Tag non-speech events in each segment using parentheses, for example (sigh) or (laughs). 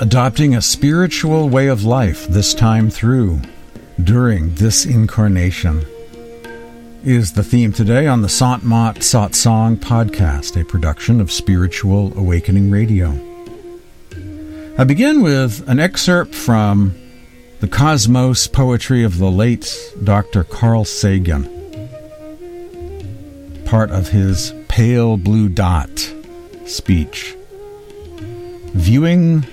adopting a spiritual way of life this time through, during this incarnation, is the theme today on the Sant Mat Satsang podcast, a production of Spiritual Awakening Radio. I begin with an excerpt from the Cosmos poetry of the late Dr. Carl Sagan, part of his Pale Blue Dot speech. Viewing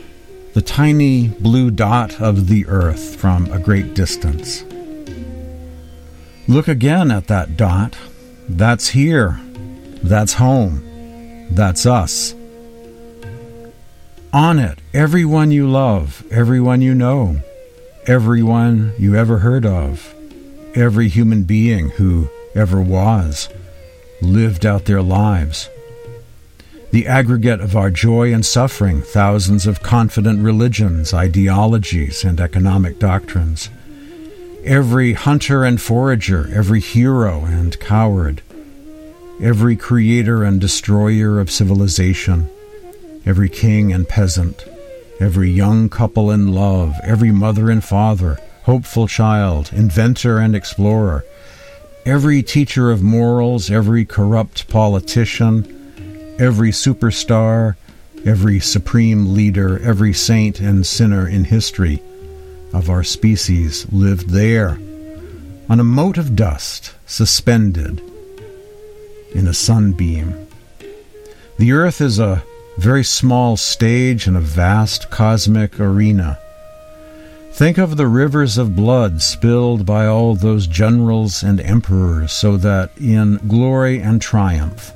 the tiny blue dot of the earth from a great distance. Look again at that dot. That's here. That's home. That's us. On it, everyone you love, everyone you know, everyone you ever heard of, every human being who ever was, lived out their lives the aggregate of our joy and suffering, thousands of confident religions, ideologies, and economic doctrines. Every hunter and forager, every hero and coward, every creator and destroyer of civilization, every king and peasant, every young couple in love, every mother and father, hopeful child, inventor and explorer, every teacher of morals, every corrupt politician, every superstar, every supreme leader, every saint and sinner in history of our species lived there on a mote of dust suspended in a sunbeam. The earth is a very small stage in a vast cosmic arena. Think of the rivers of blood spilled by all those generals and emperors, so that in glory and triumph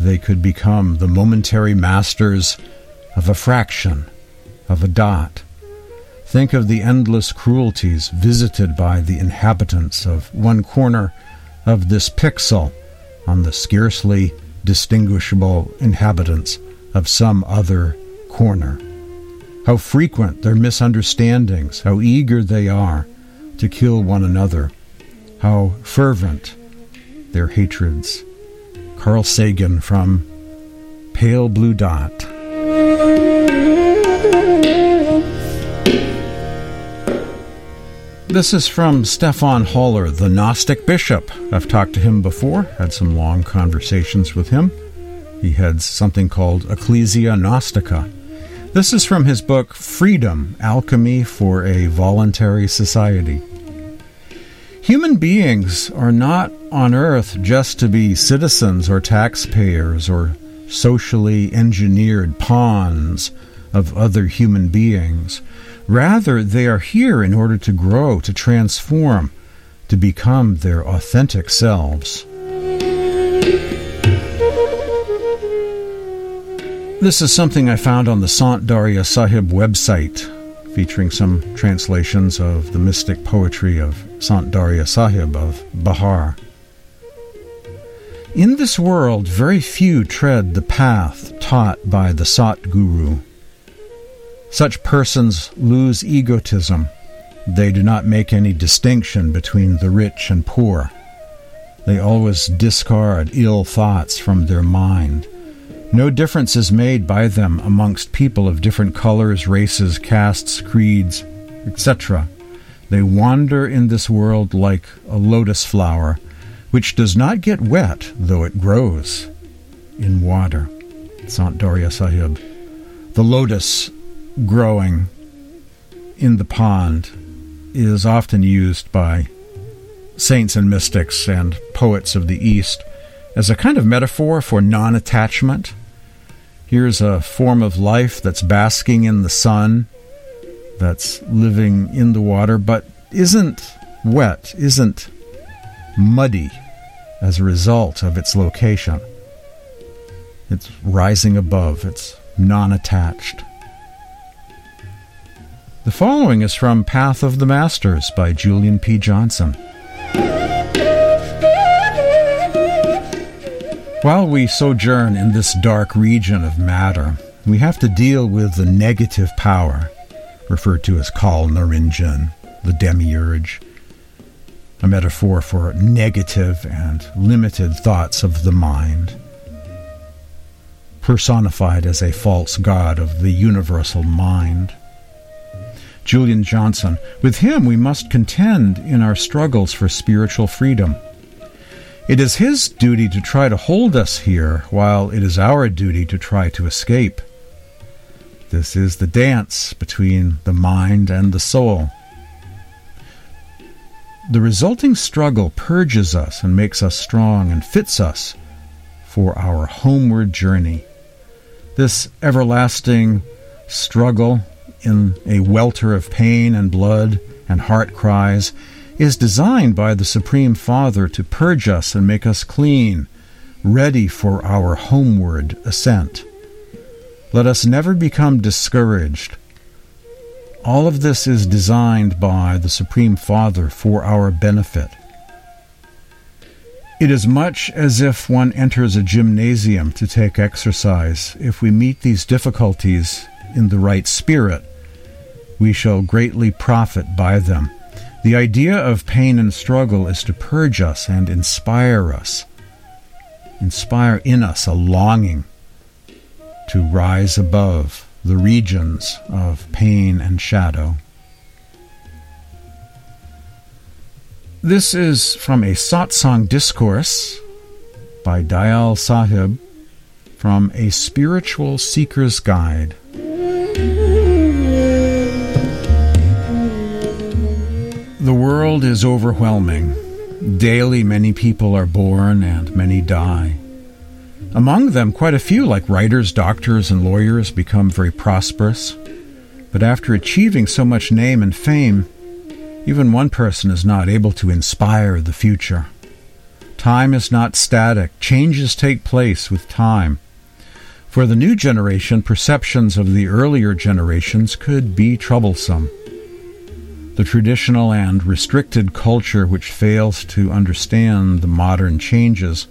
they could become the momentary masters of a fraction, of a dot. Think of the endless cruelties visited by the inhabitants of one corner of this pixel on the scarcely distinguishable inhabitants of some other corner. How frequent their misunderstandings, how eager they are to kill one another, how fervent their hatreds. Carl Sagan from Pale Blue Dot. This is from Stephan Hoeller, the Gnostic bishop. I've talked to him before, had some long conversations with him. He heads something called Ecclesia Gnostica. This is from his book Freedom Alchemy for a Voluntary Society. Human beings are not on earth just to be citizens or taxpayers or socially engineered pawns of other human beings. Rather, they are here in order to grow, to transform, to become their authentic selves. This is something I found on the Sant Darya Sahib website featuring some translations of the mystic poetry of Sant Darya Sahib of Bihar. In this world, very few tread the path taught by the Sat Guru. Such persons lose egotism. They do not make any distinction between the rich and poor. They always discard ill thoughts from their mind no difference is made by them amongst people of different colors, races, castes, creeds, etc. They wander in this world like a lotus flower, which does not get wet, though it grows in water. Sant Darya Sahib. The lotus growing in the pond is often used by saints and mystics and poets of the East as a kind of metaphor for non attachment Here's a form of life that's basking in the sun, that's living in the water, but isn't wet, isn't muddy as a result of its location. It's rising above, it's non attached. The following is from Path of the Masters by Julian P. Johnson. While we sojourn in this dark region of matter, we have to deal with the negative power, referred to as Kal Niranjan, the demiurge, a metaphor for negative and limited thoughts of the mind. personified as a false god of the universal mind. Julian Johnson, with him we must contend in our struggles for spiritual freedom. It is his duty to try to hold us here, while it is our duty to try to escape. This is the dance between the mind and the soul. The resulting struggle purges us and makes us strong and fits us for our homeward journey. This everlasting struggle in a welter of pain and blood and heart cries is designed by the Supreme Father to purge us and make us clean, ready for our homeward ascent. Let us never become discouraged. All of this is designed by the Supreme Father for our benefit. It is much as if one enters a gymnasium to take exercise. If we meet these difficulties in the right spirit, we shall greatly profit by them. The idea of pain and struggle is to purge us and inspire us, inspire in us a longing to rise above the regions of pain and shadow. This is from a satsang discourse by Dayal Sahib from A Spiritual Seeker's Guide. The world is overwhelming. Daily, many people are born and many die. Among them, quite a few, like writers, doctors, and lawyers, become very prosperous. But after achieving so much name and fame, even one person is not able to inspire the future. Time is not static, changes take place with time. For the new generation, perceptions of the earlier generations could be troublesome. The traditional and restricted culture which fails to understand the modern changes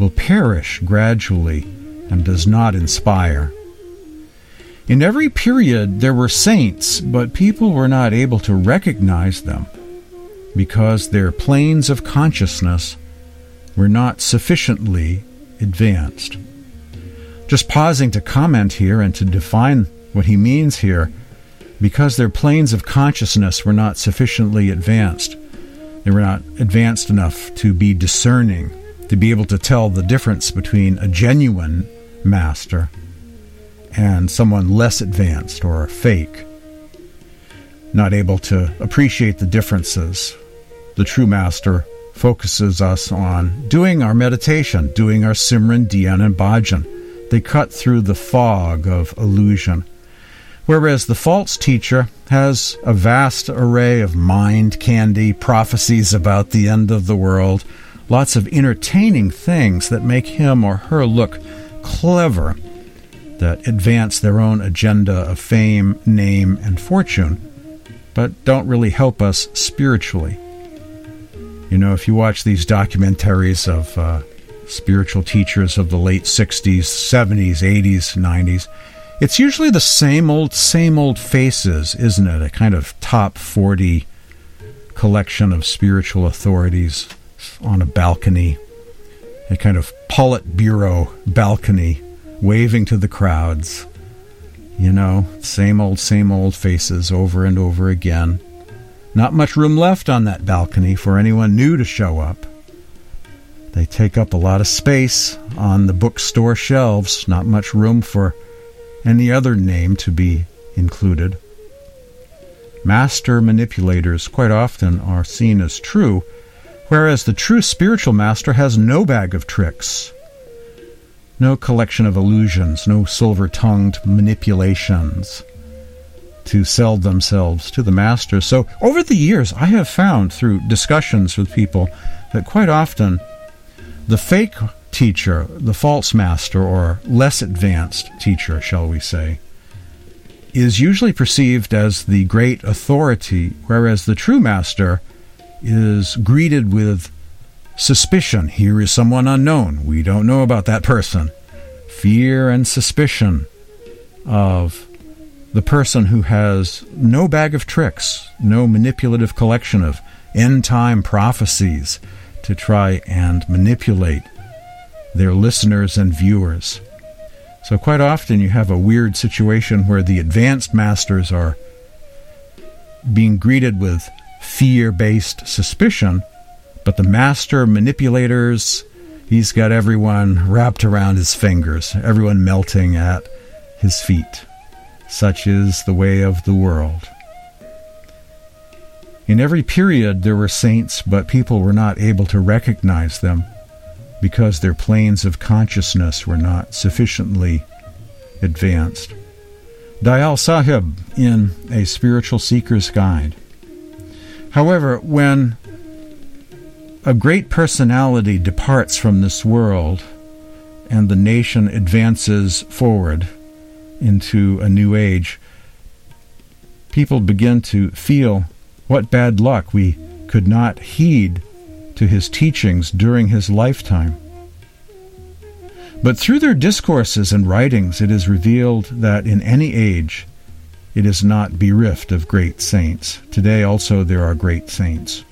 will perish gradually and does not inspire. In every period there were saints, but people were not able to recognize them because their planes of consciousness were not sufficiently advanced. Just pausing to comment here and to define what he means here because their planes of consciousness were not sufficiently advanced. They were not advanced enough to be discerning, to be able to tell the difference between a genuine master and someone less advanced or a fake. Not able to appreciate the differences. The true master focuses us on doing our meditation, doing our Simran, Dhyan, and Bhajan. They cut through the fog of illusion whereas the false teacher has a vast array of mind candy prophecies about the end of the world, lots of entertaining things that make him or her look clever, that advance their own agenda of fame, name, and fortune, but don't really help us spiritually. You know, if you watch these documentaries of uh, spiritual teachers of the late 60s, 70s, 80s, 90s, it's usually the same old, same old faces, isn't it? A kind of top 40 collection of spiritual authorities on a balcony, a kind of Politburo balcony, waving to the crowds. You know, same old, same old faces over and over again. Not much room left on that balcony for anyone new to show up. They take up a lot of space on the bookstore shelves, not much room for any other name to be included. Master manipulators quite often are seen as true, whereas the true spiritual master has no bag of tricks, no collection of illusions, no silver tongued manipulations to sell themselves to the master. So, over the years, I have found through discussions with people that quite often the fake teacher, the false master, or less advanced teacher, shall we say, is usually perceived as the great authority, whereas the true master is greeted with suspicion. Here is someone unknown. We don't know about that person. Fear and suspicion of the person who has no bag of tricks, no manipulative collection of end time prophecies to try and manipulate their listeners and viewers. So, quite often, you have a weird situation where the advanced masters are being greeted with fear based suspicion, but the master manipulators, he's got everyone wrapped around his fingers, everyone melting at his feet. Such is the way of the world. In every period, there were saints, but people were not able to recognize them because their planes of consciousness were not sufficiently advanced. Dayal Sahib in A Spiritual Seeker's Guide. However, when a great personality departs from this world and the nation advances forward into a new age, people begin to feel what bad luck we could not heed to his teachings during his lifetime. But through their discourses and writings, it is revealed that in any age it is not bereft of great saints. Today also there are great saints.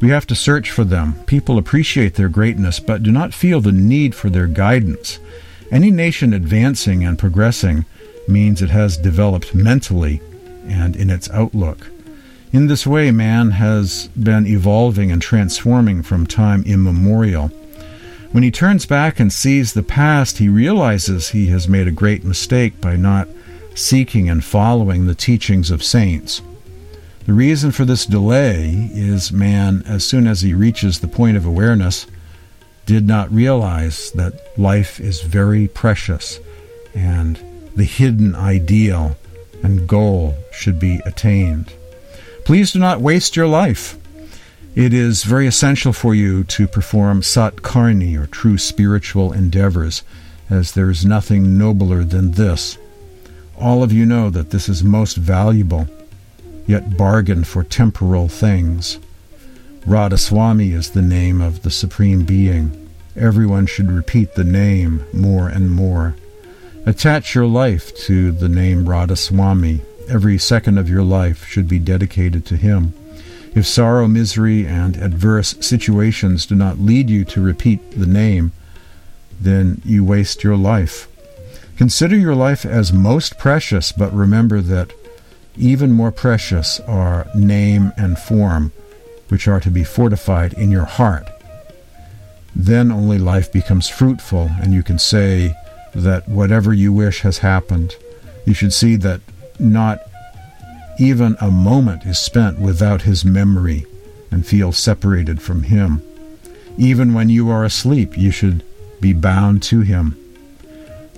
We have to search for them. People appreciate their greatness, but do not feel the need for their guidance. Any nation advancing and progressing means it has developed mentally and in its outlook. In this way, man has been evolving and transforming from time immemorial. When he turns back and sees the past, he realizes he has made a great mistake by not seeking and following the teachings of saints. The reason for this delay is man, as soon as he reaches the point of awareness, did not realize that life is very precious and the hidden ideal and goal should be attained. Please do not waste your life. It is very essential for you to perform satkarni, or true spiritual endeavors, as there is nothing nobler than this. All of you know that this is most valuable, yet bargain for temporal things. Radhaswami is the name of the Supreme Being. Everyone should repeat the name more and more. Attach your life to the name Radhaswami Every second of your life should be dedicated to Him. If sorrow, misery, and adverse situations do not lead you to repeat the name, then you waste your life. Consider your life as most precious, but remember that even more precious are name and form, which are to be fortified in your heart. Then only life becomes fruitful, and you can say that whatever you wish has happened. You should see that not even a moment is spent without his memory and feel separated from him. Even when you are asleep, you should be bound to him.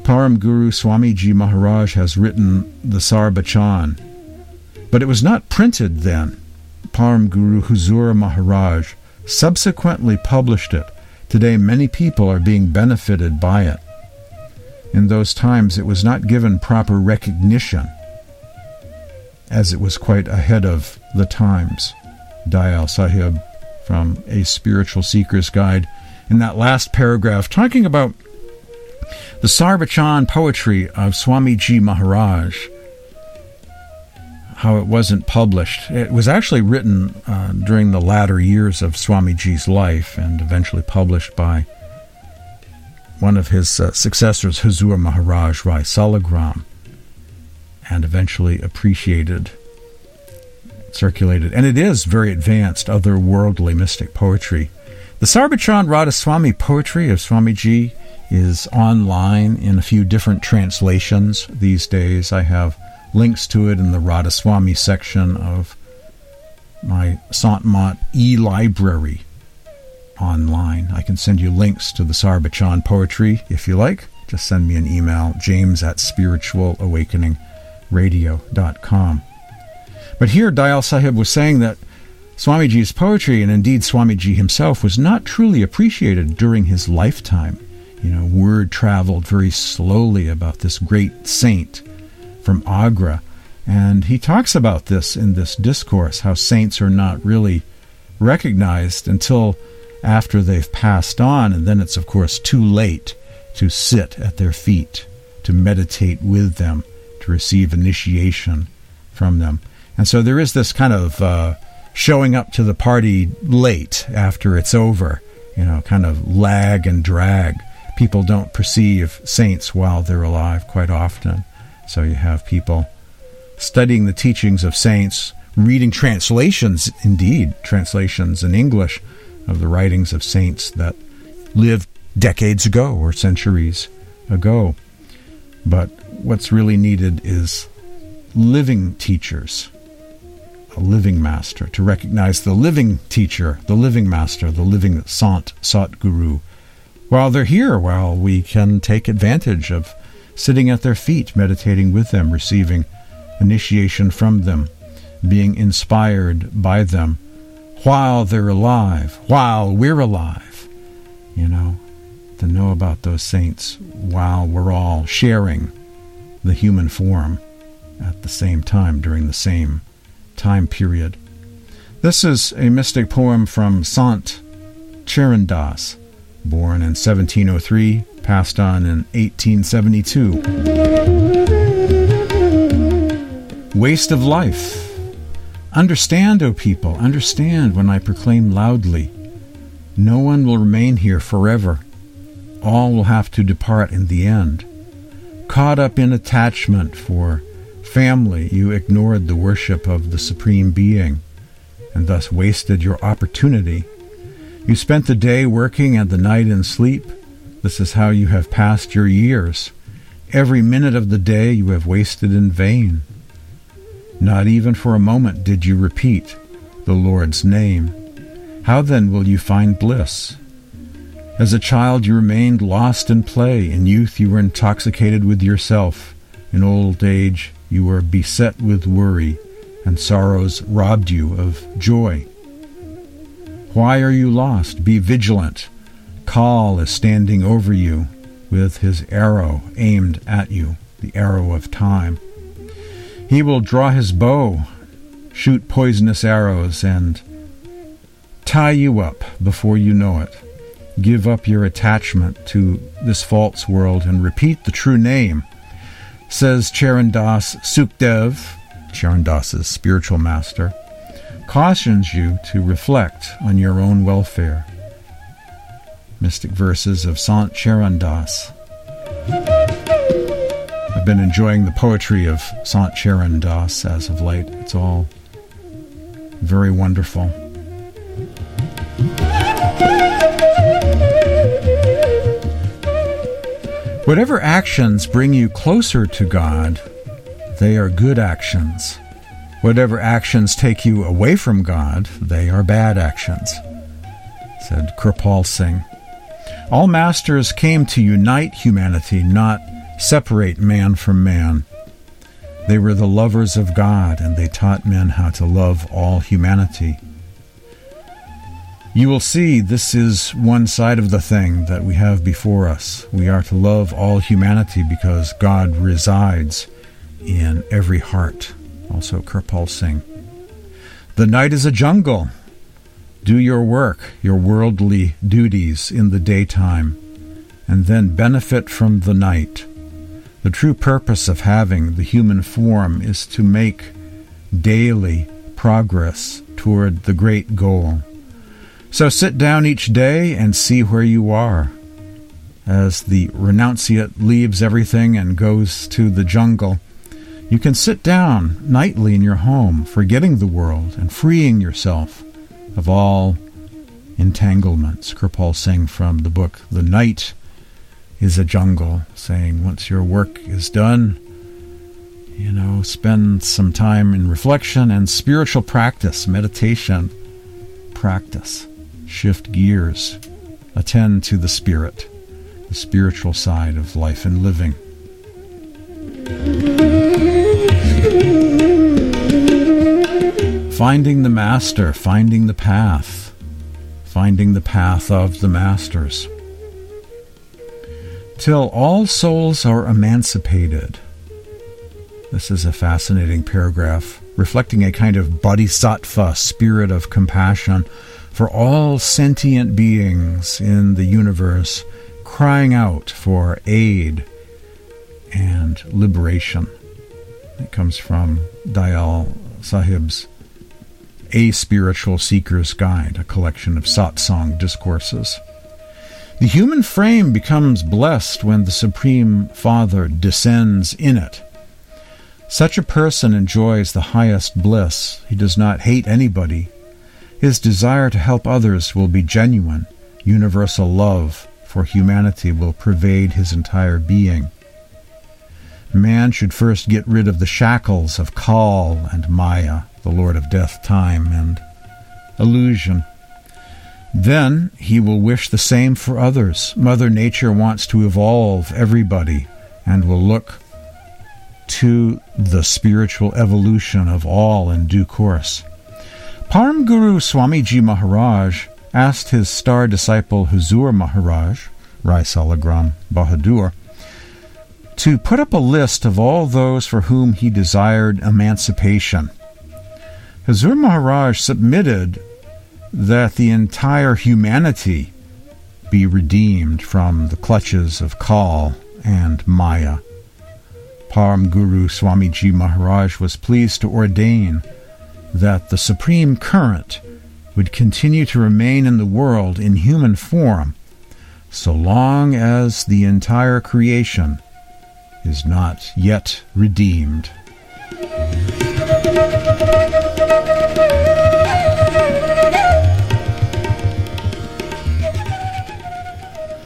Param Guru Swamiji Maharaj has written the Sarbachan, but it was not printed then. Param Guru Huzur Maharaj subsequently published it. Today, many people are being benefited by it. In those times, it was not given proper recognition as it was quite ahead of the times. Dayal Sahib from A Spiritual Seeker's Guide, in that last paragraph, talking about the Sarbachan poetry of Swamiji Maharaj, how it wasn't published. It was actually written uh, during the latter years of Swamiji's life and eventually published by one of his uh, successors, Hazur Maharaj Rai Salagram and eventually appreciated, circulated. And it is very advanced, otherworldly mystic poetry. The Sarbachan Radhaswami poetry of Swamiji is online in a few different translations these days. I have links to it in the Radhaswami section of my Sant Mat e-library online. I can send you links to the Sarbachan poetry if you like. Just send me an email, james at spiritualawakening.com radio.com. But here, Dayal Sahib was saying that Swamiji's poetry, and indeed Swamiji himself, was not truly appreciated during his lifetime. You know, word traveled very slowly about this great saint from Agra. And he talks about this in this discourse how saints are not really recognized until after they've passed on, and then it's, of course, too late to sit at their feet, to meditate with them, to receive initiation from them. And so there is this kind of uh, showing up to the party late after it's over, you know, kind of lag and drag people don't perceive saints while they're alive quite often. So you have people studying the teachings of saints, reading translations, indeed, translations in English of the writings of saints that lived decades ago or centuries ago. But what's really needed is living teachers, a living master, to recognize the living teacher, the living master, the living Sant, Sat Guru. While they're here, while we can take advantage of sitting at their feet, meditating with them, receiving initiation from them, being inspired by them, while they're alive, while we're alive, you know, to know about those saints while we're all sharing the human form at the same time during the same time period. This is a mystic poem from Sant Charan born in 1703, passed on in 1872. Waste of life. Understand, O people, understand when I proclaim loudly. No one will remain here forever. All will have to depart in the end. Caught up in attachment for family, you ignored the worship of the Supreme Being and thus wasted your opportunity. You spent the day working and the night in sleep. This is how you have passed your years. Every minute of the day you have wasted in vain. Not even for a moment did you repeat the Lord's name. How then will you find bliss? As a child you remained lost in play. In youth you were intoxicated with yourself. In old age you were beset with worry, and sorrows robbed you of joy. Why are you lost? Be vigilant. Kal is standing over you with his arrow aimed at you, the arrow of time. He will draw his bow, shoot poisonous arrows, and tie you up before you know it. Give up your attachment to this false world and repeat the true name says Charan Das Sukdev, Charan Das's spiritual master, cautions you to reflect on your own welfare. Mystic verses of Sant Charan Das. I've been enjoying the poetry of Sant Charan Das as of late. It's all very wonderful. Whatever actions bring you closer to God, they are good actions. Whatever actions take you away from God, they are bad actions, said Kirpal Singh. All masters came to unite humanity, not separate man from man. They were the lovers of God, and they taught men how to love all humanity. You will see this is one side of the thing that we have before us. We are to love all humanity because God resides in every heart. Also, Kirpal Singh. The night is a jungle. Do your work, your worldly duties in the daytime, and then benefit from the night. The true purpose of having the human form is to make daily progress toward the great goal so sit down each day and see where you are. As the renunciate leaves everything and goes to the jungle, you can sit down nightly in your home, forgetting the world and freeing yourself of all entanglements. Kirpal Singh from the book The Night is a Jungle, saying once your work is done, you know, spend some time in reflection and spiritual practice, meditation practice shift gears, attend to the spirit, the spiritual side of life and living. Finding the master, finding the path, finding the path of the masters. Till all souls are emancipated. This is a fascinating paragraph reflecting a kind of bodhisattva spirit of compassion for all sentient beings in the universe crying out for aid and liberation. It comes from Dayal Sahib's A Spiritual Seeker's Guide, a collection of satsang discourses. The human frame becomes blessed when the Supreme Father descends in it. Such a person enjoys the highest bliss. He does not hate anybody. His desire to help others will be genuine. Universal love for humanity will pervade his entire being. Man should first get rid of the shackles of Kal and Maya, the Lord of Death, Time, and illusion. Then he will wish the same for others. Mother Nature wants to evolve everybody and will look to the spiritual evolution of all in due course. Param Guru Swamiji Maharaj asked his star disciple Huzur Maharaj, Rai Salagram Bahadur, to put up a list of all those for whom he desired emancipation. Huzur Maharaj submitted that the entire humanity be redeemed from the clutches of Kal and Maya. Param Guru Swamiji Maharaj was pleased to ordain that the supreme current would continue to remain in the world in human form so long as the entire creation is not yet redeemed.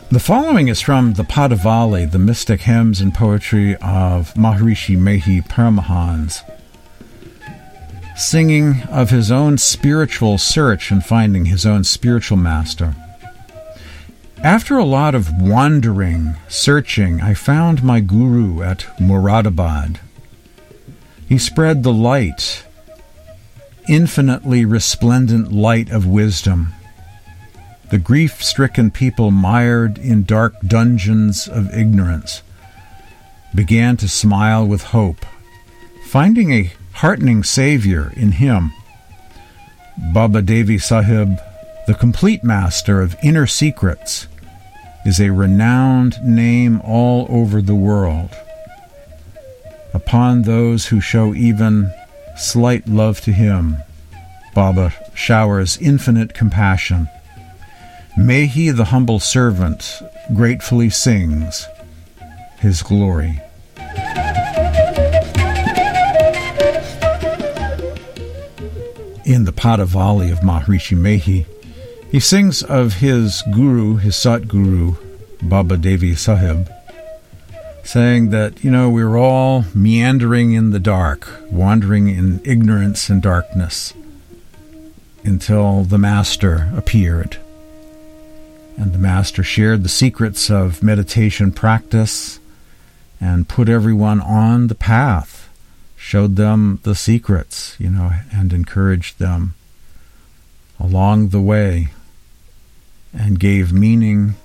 The following is from the Padavali, the mystic hymns and poetry of Maharishi Mehi Paramahans, singing of his own spiritual search and finding his own spiritual master. After a lot of wandering, searching, I found my guru at Muradabad. He spread the light, infinitely resplendent light of wisdom. The grief stricken people mired in dark dungeons of ignorance began to smile with hope, finding a heartening savior in him. Baba Devi Sahib the complete master of inner secrets, is a renowned name all over the world. Upon those who show even slight love to him, Baba showers infinite compassion. May he, the humble servant, gratefully sings his glory. In the Padavali of Maharishi Mehi, he sings of his guru, his Satguru, Baba Devi Sahib, saying that, you know, we are all meandering in the dark, wandering in ignorance and darkness until the Master appeared. And the Master shared the secrets of meditation practice and put everyone on the path, showed them the secrets, you know, and encouraged them along the way and gave meaning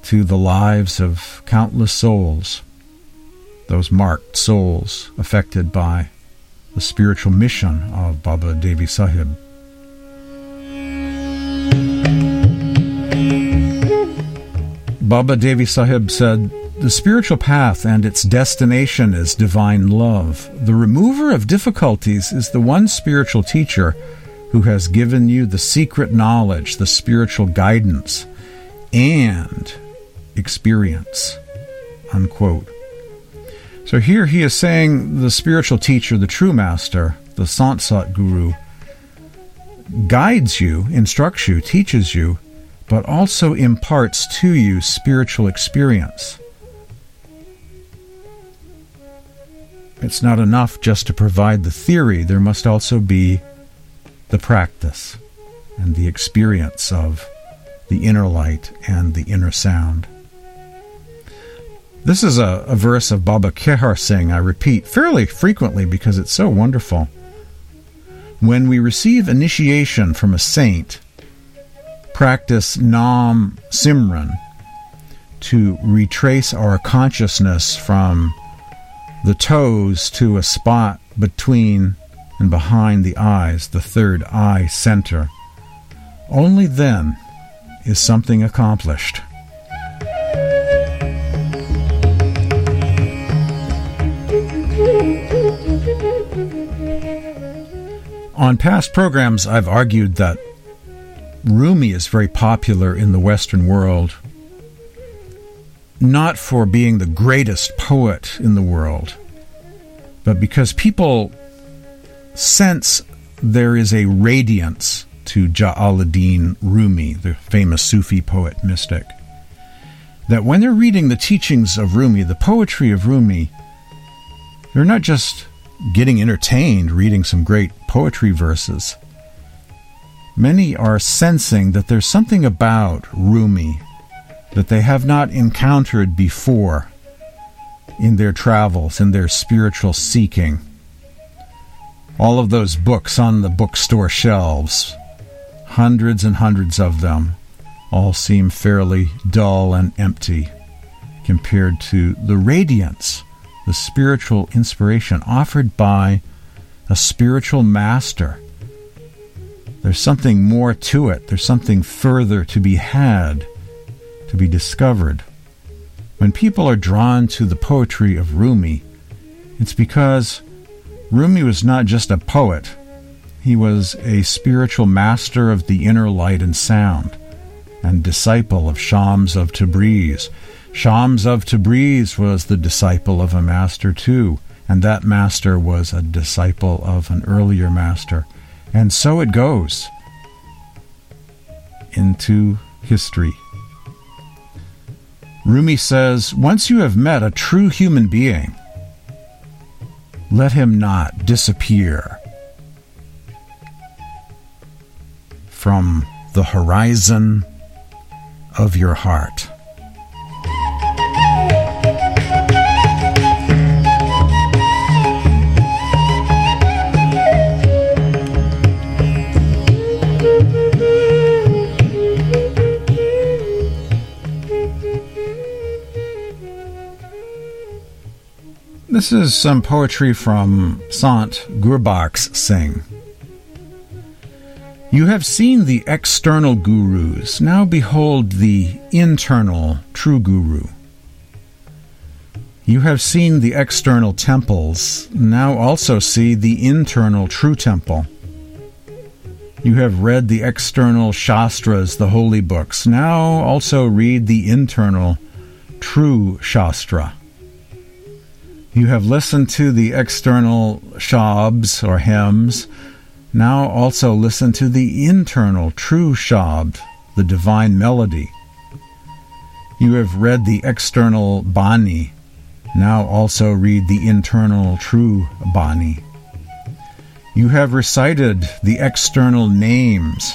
to the lives of countless souls, those marked souls affected by the spiritual mission of Baba Devi Sahib. Baba Devi Sahib said, The spiritual path and its destination is divine love. The remover of difficulties is the one spiritual teacher who has given you the secret knowledge, the spiritual guidance, and experience. Unquote. So here he is saying the spiritual teacher, the true master, the Sansat Guru, guides you, instructs you, teaches you, but also imparts to you spiritual experience. It's not enough just to provide the theory, there must also be the practice and the experience of the inner light and the inner sound. This is a, a verse of Baba Kehar Singh I repeat fairly frequently because it's so wonderful. When we receive initiation from a saint, practice Nam Simran to retrace our consciousness from the toes to a spot between and behind the eyes, the third eye center. Only then is something accomplished. On past programs, I've argued that Rumi is very popular in the Western world, not for being the greatest poet in the world, but because people sense there is a radiance to Jalaluddin Rumi, the famous Sufi poet mystic. That when they're reading the teachings of Rumi, the poetry of Rumi, they're not just getting entertained reading some great poetry verses. Many are sensing that there's something about Rumi that they have not encountered before in their travels, in their spiritual seeking. All of those books on the bookstore shelves, hundreds and hundreds of them, all seem fairly dull and empty compared to the radiance, the spiritual inspiration offered by a spiritual master. There's something more to it, there's something further to be had, to be discovered. When people are drawn to the poetry of Rumi, it's because Rumi was not just a poet, he was a spiritual master of the inner light and sound, and disciple of Shams of Tabriz. Shams of Tabriz was the disciple of a master too, and that master was a disciple of an earlier master. And so it goes into history. Rumi says, Once you have met a true human being, let him not disappear from the horizon of your heart. This is some poetry from Sant Gurbaksh Singh. You have seen the external gurus, now behold the internal true guru. You have seen the external temples, now also see the internal true temple. You have read the external Shastras, the holy books, now also read the internal true Shastra. You have listened to the external shabds or hymns. Now also listen to the internal true shabd, the divine melody. You have read the external bani. Now also read the internal true bani. You have recited the external names.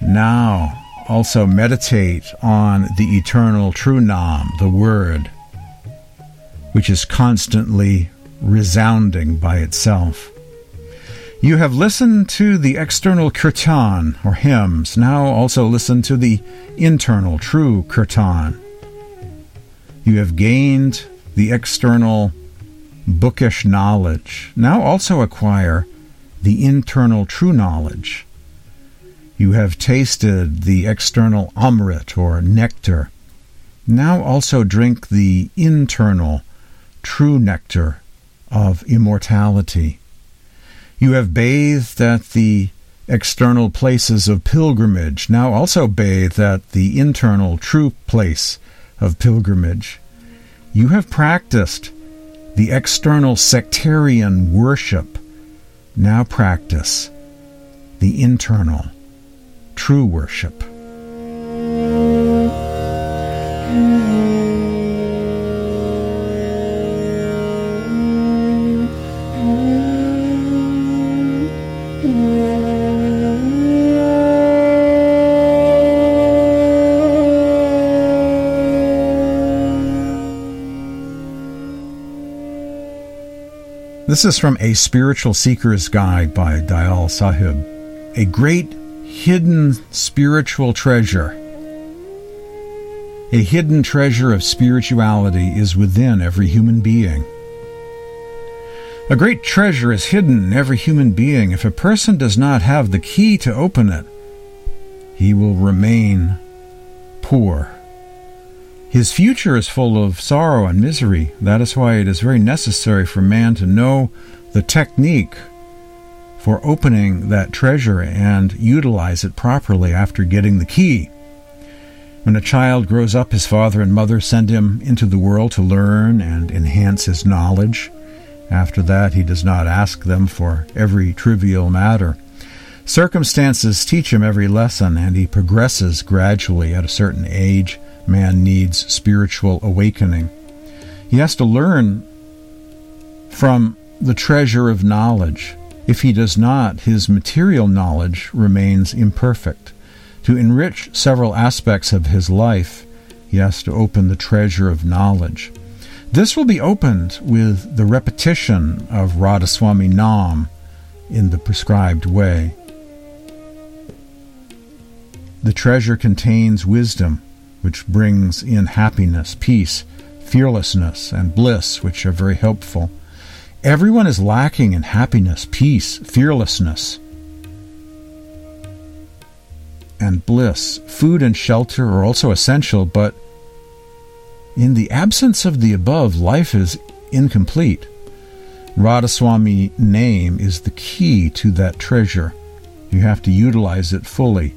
Now also meditate on the eternal true Nam, the Word which is constantly resounding by itself. You have listened to the external kirtan or hymns, now also listen to the internal true kirtan. You have gained the external bookish knowledge, now also acquire the internal true knowledge. You have tasted the external amrit or nectar, now also drink the internal true nectar of immortality. You have bathed at the external places of pilgrimage, now also bathe at the internal true place of pilgrimage. You have practiced the external sectarian worship, now practice the internal true worship. This is from A Spiritual Seeker's Guide by Dayal Sahib. A great hidden spiritual treasure. A hidden treasure of spirituality is within every human being. A great treasure is hidden in every human being. If a person does not have the key to open it, he will remain poor. His future is full of sorrow and misery. That is why it is very necessary for man to know the technique for opening that treasure and utilize it properly after getting the key. When a child grows up, his father and mother send him into the world to learn and enhance his knowledge. After that, he does not ask them for every trivial matter. Circumstances teach him every lesson, and he progresses gradually. At a certain age, man needs spiritual awakening. He has to learn from the treasure of knowledge. If he does not, his material knowledge remains imperfect. To enrich several aspects of his life, he has to open the treasure of knowledge. This will be opened with the repetition of Radhaswami Nam in the prescribed way. The treasure contains wisdom, which brings in happiness, peace, fearlessness, and bliss, which are very helpful. Everyone is lacking in happiness, peace, fearlessness, and bliss. Food and shelter are also essential, but in the absence of the above, life is incomplete. Radhaswami name is the key to that treasure. You have to utilize it fully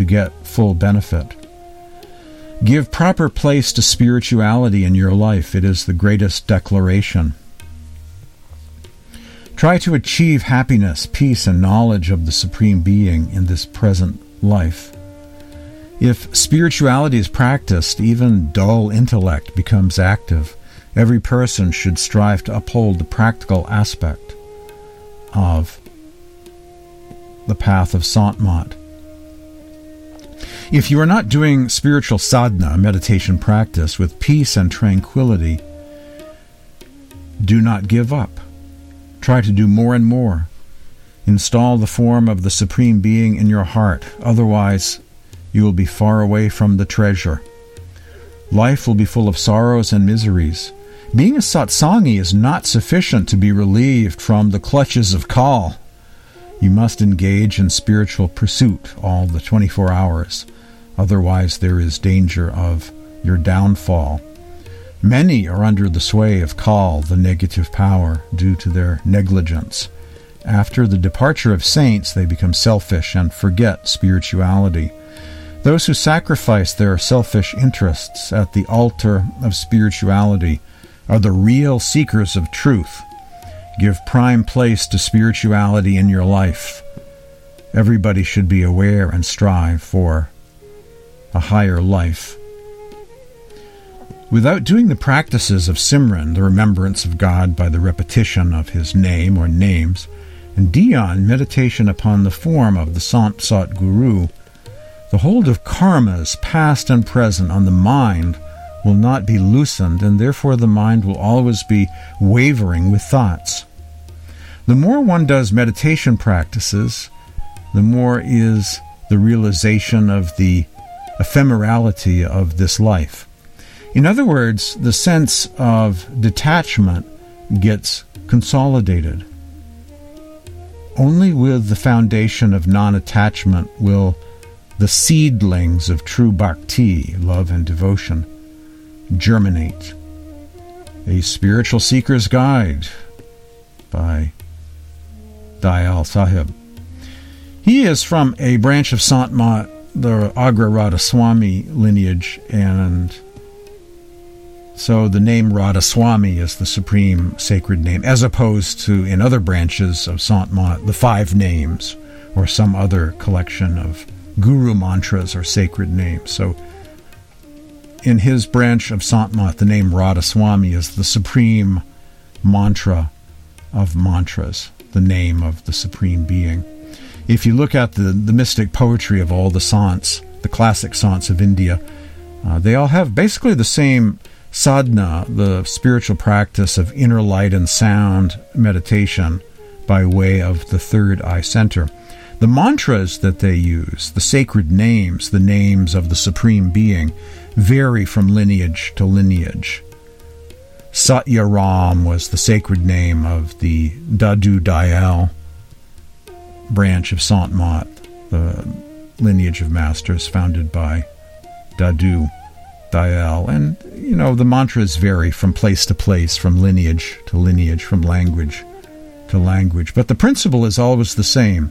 to get full benefit. Give proper place to spirituality in your life. It is the greatest declaration. Try to achieve happiness, peace, and knowledge of the Supreme Being in this present life. If spirituality is practiced, even dull intellect becomes active. Every person should strive to uphold the practical aspect of the path of Sant If you are not doing spiritual sadhana, meditation practice, with peace and tranquility, do not give up. Try to do more and more. Install the form of the Supreme Being in your heart, otherwise, you will be far away from the treasure. Life will be full of sorrows and miseries. Being a satsangi is not sufficient to be relieved from the clutches of kal. You must engage in spiritual pursuit all the 24 hours, otherwise, there is danger of your downfall. Many are under the sway of Kal, the negative power, due to their negligence. After the departure of saints, they become selfish and forget spirituality. Those who sacrifice their selfish interests at the altar of spirituality are the real seekers of truth. Give prime place to spirituality in your life. Everybody should be aware and strive for a higher life. Without doing the practices of Simran, the remembrance of God by the repetition of his name or names, and Dhyan, meditation upon the form of the Sant Sat Guru, the hold of karmas, past and present, on the mind will not be loosened, and therefore the mind will always be wavering with thoughts. The more one does meditation practices, the more is the realization of the ephemerality of this life. In other words, the sense of detachment gets consolidated. Only with the foundation of non attachment will the seedlings of true bhakti, love and devotion, germinate. A Spiritual Seeker's Guide by Dayal Sahib. He is from a branch of Sant Mat, the Agra Radhaswami lineage, and so the name Radhaswami is the supreme sacred name, as opposed to in other branches of Sant Mat, the five names, or some other collection of guru mantras or sacred names. So in his branch of Sant Mat, the name Radhaswami is the supreme mantra of mantras, the name of the supreme being. If you look at the, the mystic poetry of all the sants, the classic sants of India, uh, they all have basically the same sadhana, the spiritual practice of inner light and sound meditation by way of the third eye center. The mantras that they use, the sacred names, the names of the Supreme Being, vary from lineage to lineage. Satya Ram was the sacred name of the Dadu Dayal branch of Sant Mat, the lineage of masters founded by Dadu. Dayal. And, you know, the mantras vary from place to place, from lineage to lineage, from language to language. But the principle is always the same.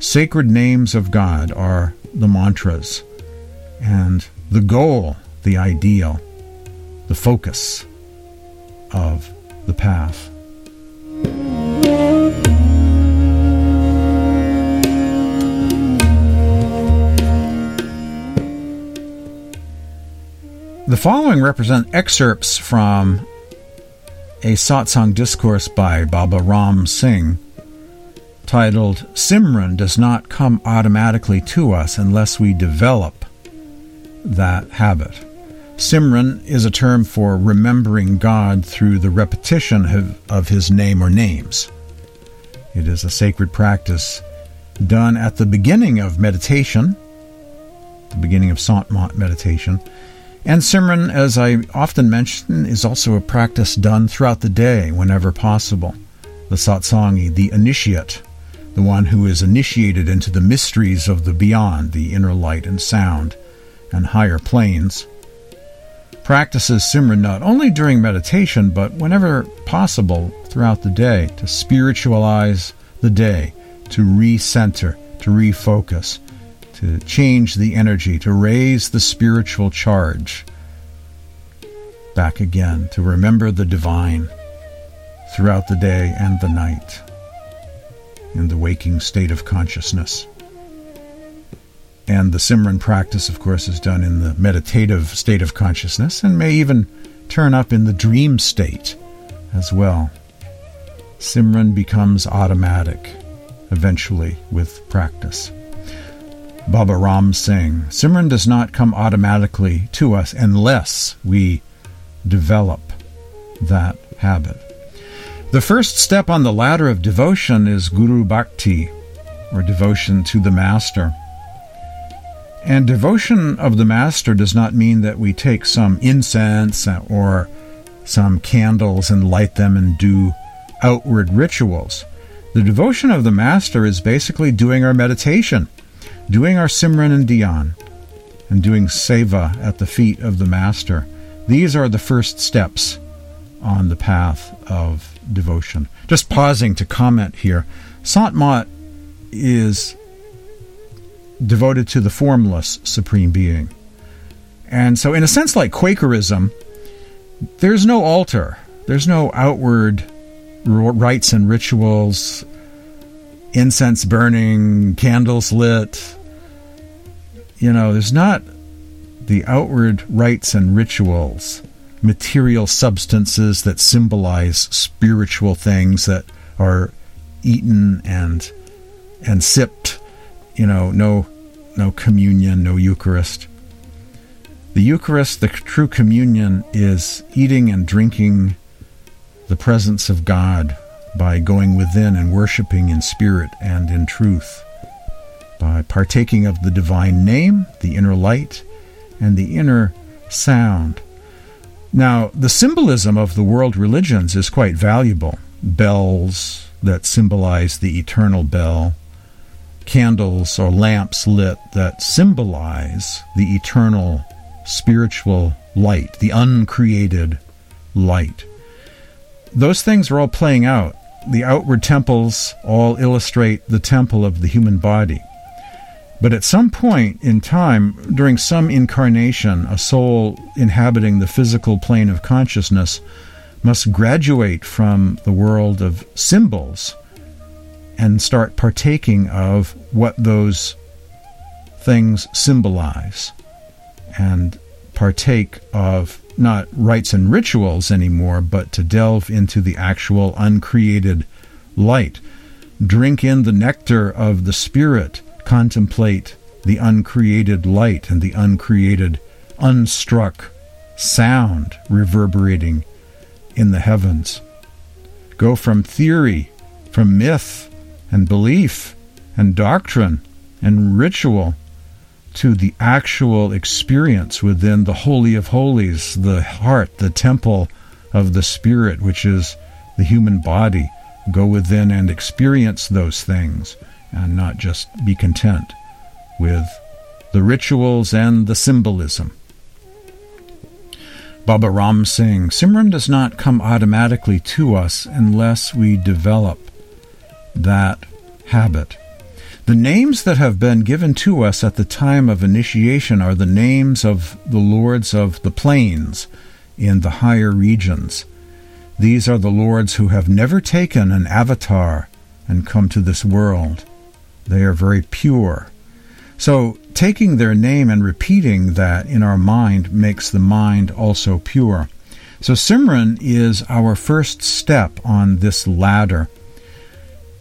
Sacred names of God are the mantras, and the goal, the ideal, the focus of the path. The following represent excerpts from a satsang discourse by Baba Ram Singh titled Simran Does Not Come Automatically to Us Unless We Develop That Habit. Simran is a term for remembering God through the repetition of, of his name or names. It is a sacred practice done at the beginning of meditation, the beginning of Sant meditation, and Simran, as I often mention, is also a practice done throughout the day whenever possible. The satsangi, the initiate, the one who is initiated into the mysteries of the beyond, the inner light and sound, and higher planes, practices Simran not only during meditation, but whenever possible throughout the day to spiritualize the day, to recenter, to refocus, to change the energy, to raise the spiritual charge back again, to remember the divine throughout the day and the night in the waking state of consciousness. And the Simran practice, of course, is done in the meditative state of consciousness and may even turn up in the dream state as well. Simran becomes automatic eventually with practice. Baba Ram Singh, Simran does not come automatically to us unless we develop that habit. The first step on the ladder of devotion is Guru Bhakti, or devotion to the Master. And devotion of the Master does not mean that we take some incense or some candles and light them and do outward rituals. The devotion of the Master is basically doing our meditation doing our Simran and Dhyan, and doing Seva at the feet of the Master. These are the first steps on the path of devotion. Just pausing to comment here. Sant Mat is devoted to the formless Supreme Being. And so, in a sense, like Quakerism, there's no altar, there's no outward rites and rituals, incense burning, candles lit. You know, there's not the outward rites and rituals, material substances that symbolize spiritual things that are eaten and and sipped. You know, no no communion, no Eucharist. The Eucharist, the true communion, is eating and drinking the presence of God by going within and worshiping in spirit and in truth, by partaking of the divine name, the inner light, and the inner sound. Now, the symbolism of the world religions is quite valuable. Bells that symbolize the eternal bell, candles or lamps lit that symbolize the eternal spiritual light, the uncreated light. Those things are all playing out the outward temples all illustrate the temple of the human body. But at some point in time, during some incarnation, a soul inhabiting the physical plane of consciousness must graduate from the world of symbols and start partaking of what those things symbolize and partake of not rites and rituals anymore, but to delve into the actual uncreated light. Drink in the nectar of the Spirit, contemplate the uncreated light and the uncreated, unstruck sound reverberating in the heavens. Go from theory, from myth and belief and doctrine and ritual to the actual experience within the Holy of Holies, the heart, the temple of the Spirit, which is the human body. Go within and experience those things and not just be content with the rituals and the symbolism. Baba Ram Singh, Simran does not come automatically to us unless we develop that habit. The names that have been given to us at the time of initiation are the names of the lords of the plains in the higher regions. These are the lords who have never taken an avatar and come to this world. They are very pure. So, taking their name and repeating that in our mind makes the mind also pure. So, Simran is our first step on this ladder.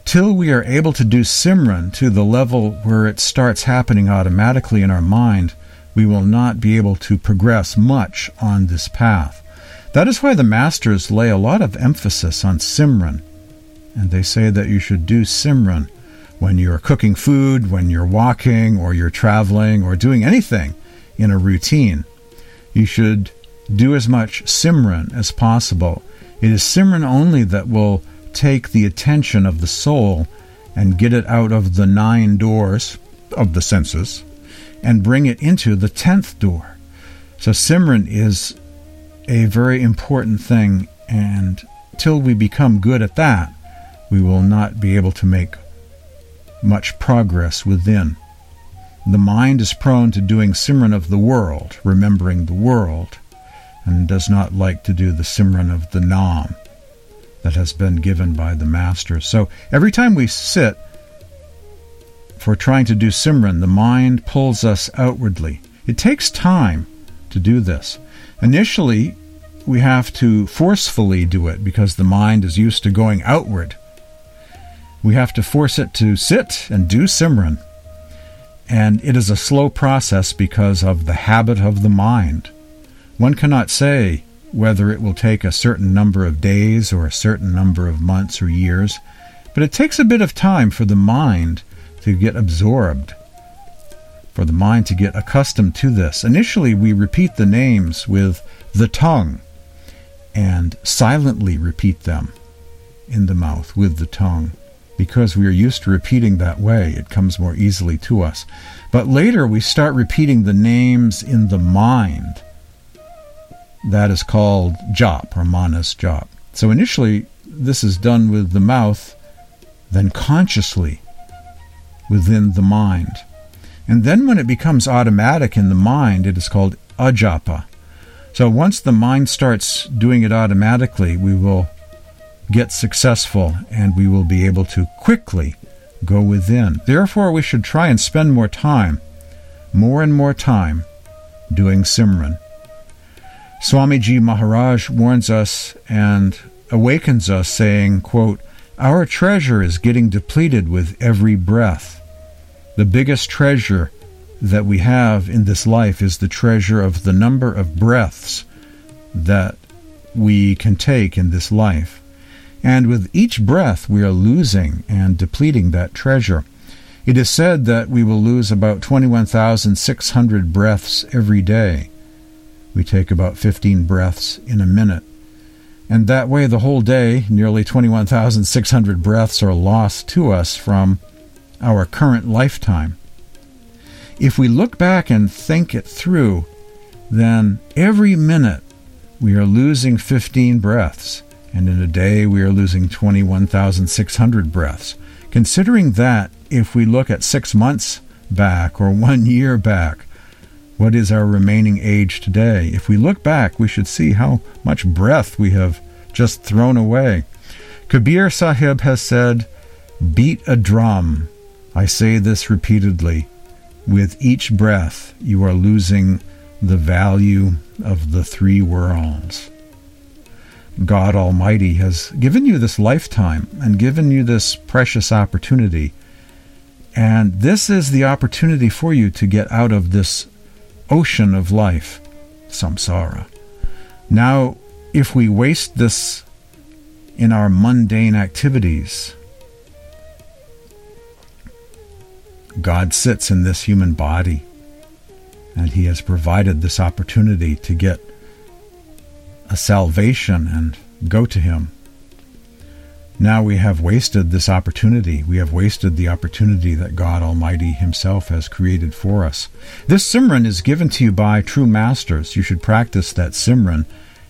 Till we are able to do Simran to the level where it starts happening automatically in our mind, we will not be able to progress much on this path. That is why the masters lay a lot of emphasis on Simran. And they say that you should do Simran when you're cooking food, when you're walking, or you're traveling, or doing anything in a routine. You should do as much Simran as possible. It is Simran only that will take the attention of the soul and get it out of the nine doors of the senses and bring it into the tenth door. So Simran is a very important thing, and till we become good at that, we will not be able to make much progress within. The mind is prone to doing Simran of the world, remembering the world, and does not like to do the Simran of the Nam that has been given by the Master. So every time we sit for trying to do Simran, the mind pulls us outwardly. It takes time to do this. Initially, we have to forcefully do it because the mind is used to going outward. We have to force it to sit and do Simran. And it is a slow process because of the habit of the mind. One cannot say whether it will take a certain number of days or a certain number of months or years, but it takes a bit of time for the mind to get absorbed for the mind to get accustomed to this. Initially, we repeat the names with the tongue and silently repeat them in the mouth with the tongue. Because we are used to repeating that way, it comes more easily to us. But later, we start repeating the names in the mind. That is called jap or manas jap. So initially, this is done with the mouth, then consciously within the mind. And then when it becomes automatic in the mind, it is called ajapa. So once the mind starts doing it automatically, we will get successful and we will be able to quickly go within. Therefore, we should try and spend more time, more and more time, doing Simran. Swamiji Maharaj warns us and awakens us, saying, quote, Our treasure is getting depleted with every breath. The biggest treasure that we have in this life is the treasure of the number of breaths that we can take in this life. And with each breath, we are losing and depleting that treasure. It is said that we will lose about 21,600 breaths every day. We take about 15 breaths in a minute. And that way, the whole day, nearly 21,600 breaths are lost to us from our current lifetime. If we look back and think it through, then every minute we are losing 15 breaths, and in a day we are losing 21,600 breaths. Considering that, if we look at six months back or one year back, what is our remaining age today? If we look back, we should see how much breath we have just thrown away. Kabir Sahib has said, Beat a drum I say this repeatedly. With each breath, you are losing the value of the three worlds. God Almighty has given you this lifetime and given you this precious opportunity. And this is the opportunity for you to get out of this ocean of life, samsara. Now, if we waste this in our mundane activities, God sits in this human body, and He has provided this opportunity to get a salvation and go to Him. Now we have wasted this opportunity. We have wasted the opportunity that God Almighty Himself has created for us. This Simran is given to you by true masters. You should practice that Simran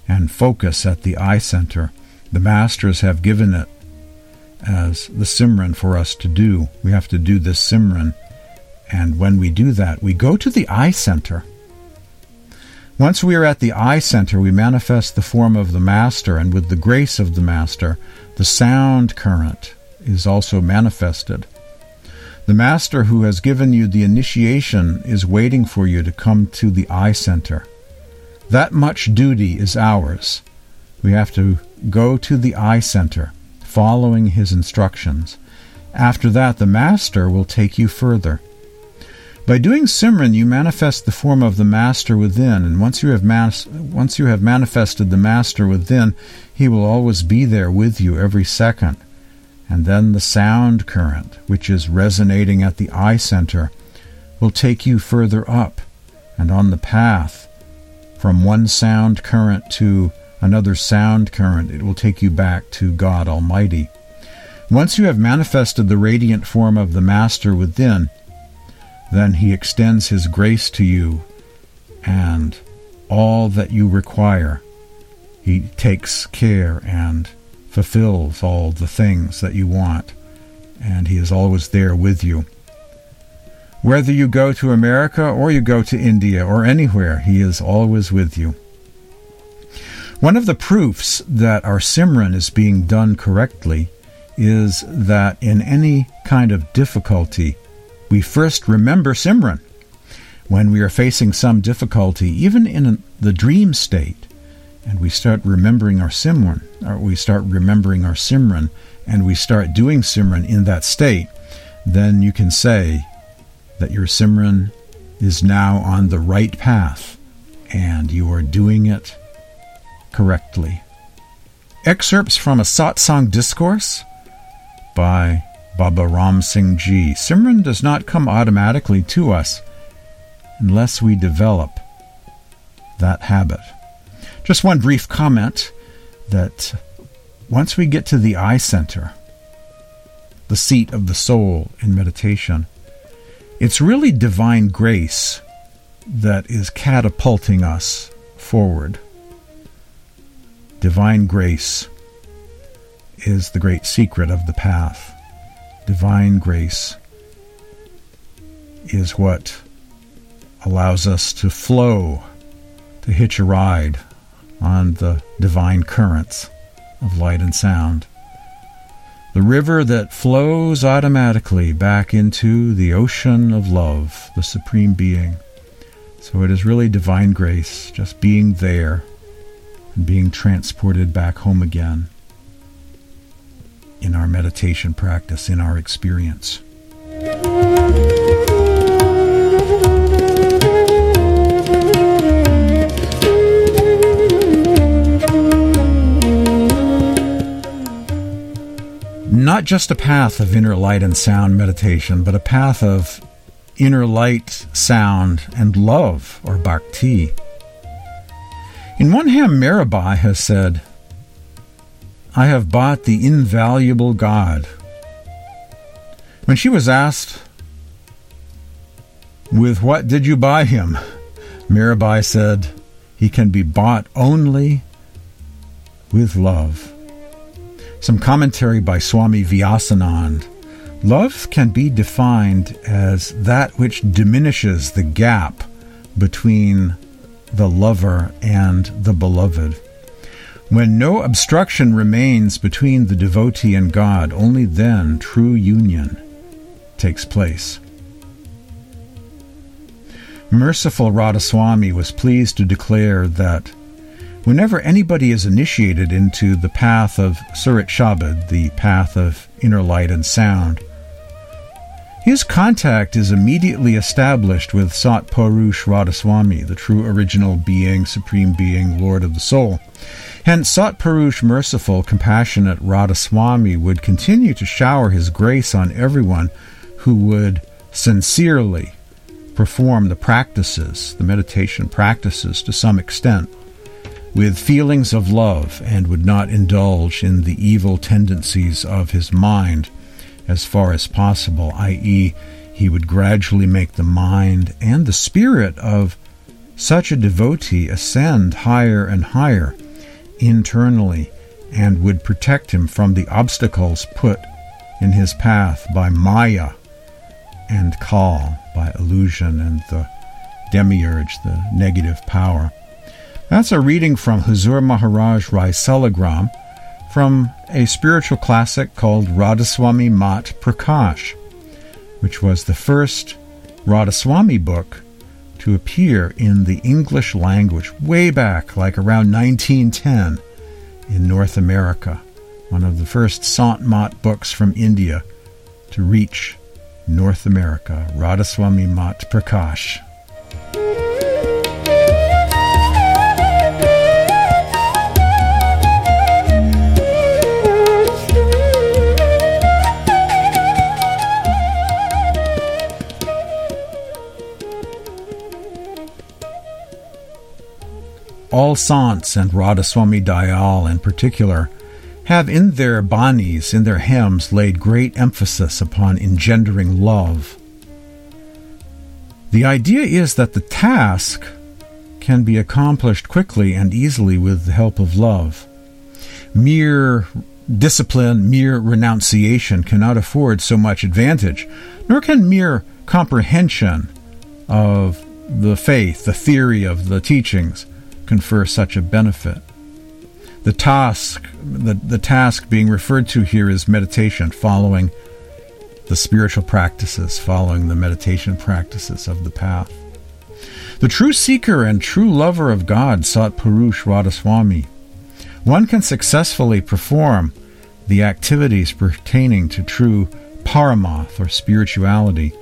and focus at the eye center. The masters have given it as the Simran for us to do. We have to do this Simran. And when we do that, we go to the eye center. Once we are at the eye center, we manifest the form of the Master, and with the grace of the Master, the sound current is also manifested. The Master who has given you the initiation is waiting for you to come to the eye center. That much duty is ours. We have to go to the eye center, following his instructions. After that, the Master will take you further. By doing Simran, you manifest the form of the Master within, and once you have mas- once you have manifested the Master within, he will always be there with you every second. And then the sound current, which is resonating at the eye center, will take you further up and on the path from one sound current to another sound current, it will take you back to God Almighty. Once you have manifested the radiant form of the Master within, then He extends His grace to you and all that you require. He takes care and fulfills all the things that you want, and He is always there with you. Whether you go to America or you go to India or anywhere, He is always with you. One of the proofs that our Simran is being done correctly is that in any kind of difficulty, we first remember Simran. When we are facing some difficulty, even in the dream state, and we start remembering our Simran, or we start remembering our Simran, and we start doing Simran in that state, then you can say that your Simran is now on the right path and you are doing it correctly. Excerpts from a satsang discourse by Baba Ram Singh Ji. Simran does not come automatically to us unless we develop that habit. Just one brief comment that once we get to the eye center, the seat of the soul in meditation, it's really divine grace that is catapulting us forward. Divine grace is the great secret of the path. Divine grace is what allows us to flow, to hitch a ride on the divine currents of light and sound. The river that flows automatically back into the ocean of love, the Supreme Being. So it is really divine grace, just being there and being transported back home again in our meditation practice, in our experience. Not just a path of inner light and sound meditation, but a path of inner light, sound, and love, or bhakti. In one hymn, Mirabai has said, I have bought the invaluable God. When she was asked, With what did you buy him? Mirabai said, He can be bought only with love. Some commentary by Swami Vyasanand. Love can be defined as that which diminishes the gap between the lover and the beloved. When no obstruction remains between the devotee and God, only then true union takes place. Merciful Radhaswami was pleased to declare that whenever anybody is initiated into the path of Surat Shabad, the path of inner light and sound, his contact is immediately established with Sat Purush Radhaswami, the true original being, supreme being, Lord of the soul. Hence, Sat Purush, merciful, compassionate Radhaswami would continue to shower his grace on everyone who would sincerely perform the practices, the meditation practices to some extent, with feelings of love and would not indulge in the evil tendencies of his mind as far as possible, i.e., he would gradually make the mind and the spirit of such a devotee ascend higher and higher internally and would protect him from the obstacles put in his path by Maya and Kal, by illusion and the demiurge, the negative power. That's a reading from Huzur Maharaj Rai Salagram from a spiritual classic called Radhaswami Mat Prakash, which was the first Radhaswami book to appear in the English language way back, like around 1910 in North America. One of the first Sant Mat books from India to reach North America, Radhaswami Mat Prakash. All Sants and Radhaswami Dayal in particular have in their banis, in their hymns, laid great emphasis upon engendering love. The idea is that the task can be accomplished quickly and easily with the help of love. Mere discipline, mere renunciation cannot afford so much advantage, nor can mere comprehension of the faith, the theory of the teachings, confer such a benefit. The task, the, the task being referred to here is meditation, following the spiritual practices, following the meditation practices of the path. The true seeker and true lover of God Sat Purush Radhaswami. One can successfully perform the activities pertaining to true paramath or spirituality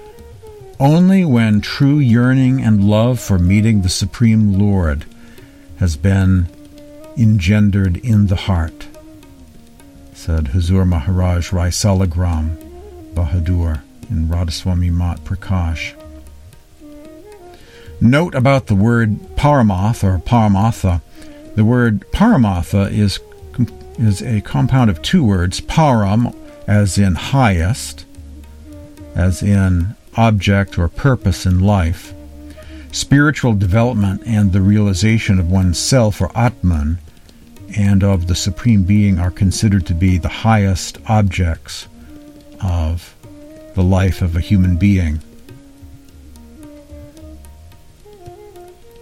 only when true yearning and love for meeting the Supreme Lord has been engendered in the heart, said Huzur Maharaj Rai Salagram Bahadur in Radhaswami Mat Prakash. Note about the word paramath or paramatha. The word paramatha is, is a compound of two words, param as in highest, as in object or purpose in life, spiritual development and the realization of oneself or Atman and of the Supreme Being are considered to be the highest objects of the life of a human being.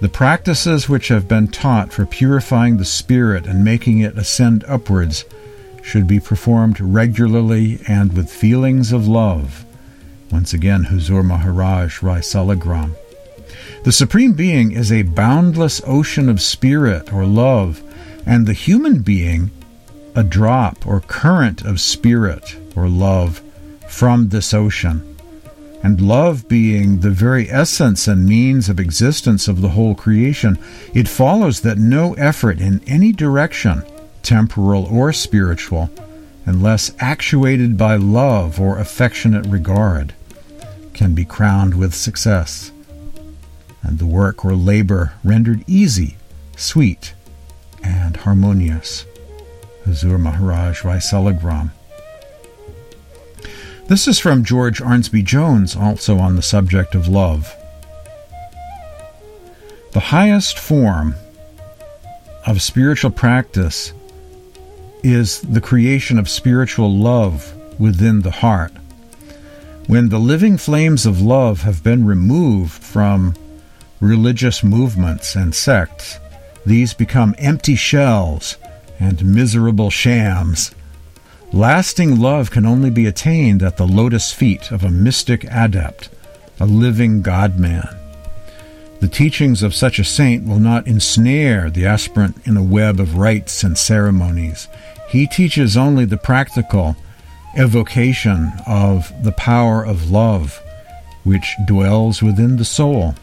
The practices which have been taught for purifying the spirit and making it ascend upwards should be performed regularly and with feelings of love. Once again, Huzur Maharaj Rai Salagram. The Supreme Being is a boundless ocean of spirit or love, and the human being a drop or current of spirit or love from this ocean. And love being the very essence and means of existence of the whole creation, it follows that no effort in any direction, temporal or spiritual, unless actuated by love or affectionate regard, can be crowned with success and the work or labor rendered easy, sweet, and harmonious. Huzur Maharaj Rai Salagram. This is from George Arnsby Jones, also on the subject of love. The highest form of spiritual practice is the creation of spiritual love within the heart. When the living flames of love have been removed from religious movements and sects, these become empty shells and miserable shams. Lasting love can only be attained at the lotus feet of a mystic adept, a living God man. The teachings of such a saint will not ensnare the aspirant in a web of rites and ceremonies. He teaches only the practical evocation of the power of love, which dwells within the soul.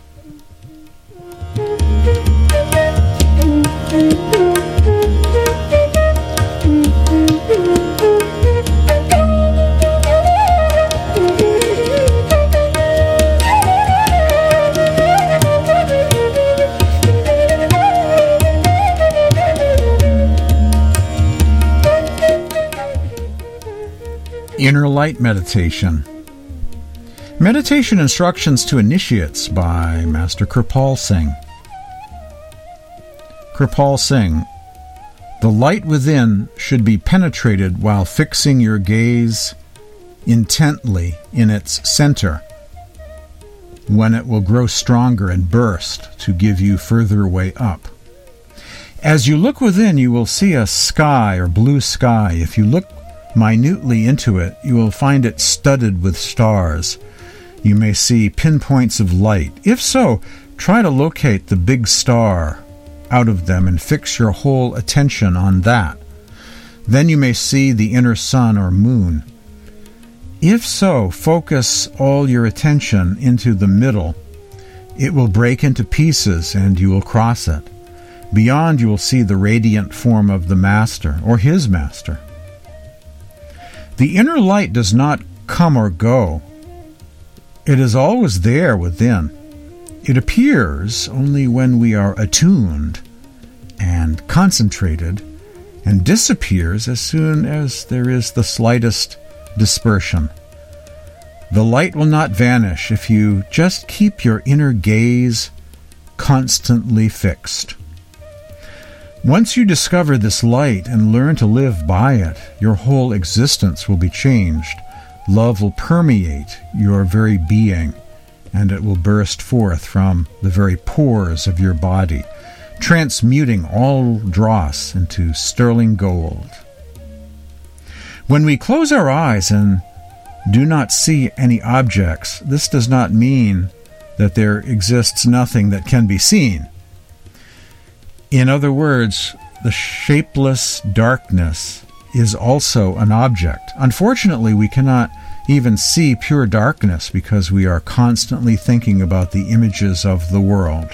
Inner Light Meditation. Meditation Instructions to Initiates by Master Kirpal Singh. Kirpal Singh. The light within should be penetrated while fixing your gaze intently in its center, when it will grow stronger and burst to give you further way up. As you look within, you will see a sky or blue sky. If you look minutely into it, you will find it studded with stars. You may see pinpoints of light. If so, try to locate the big star out of them and fix your whole attention on that. Then you may see the inner sun or moon. If so, focus all your attention into the middle. It will break into pieces and you will cross it. Beyond, you will see the radiant form of the Master or his Master. The inner light does not come or go, it is always there within. It appears only when we are attuned and concentrated, and disappears as soon as there is the slightest dispersion. The light will not vanish if you just keep your inner gaze constantly fixed. Once you discover this light and learn to live by it, your whole existence will be changed. Love will permeate your very being, and it will burst forth from the very pores of your body, transmuting all dross into sterling gold. When we close our eyes and do not see any objects, this does not mean that there exists nothing that can be seen. In other words, the shapeless darkness is also an object. Unfortunately, we cannot even see pure darkness because we are constantly thinking about the images of the world.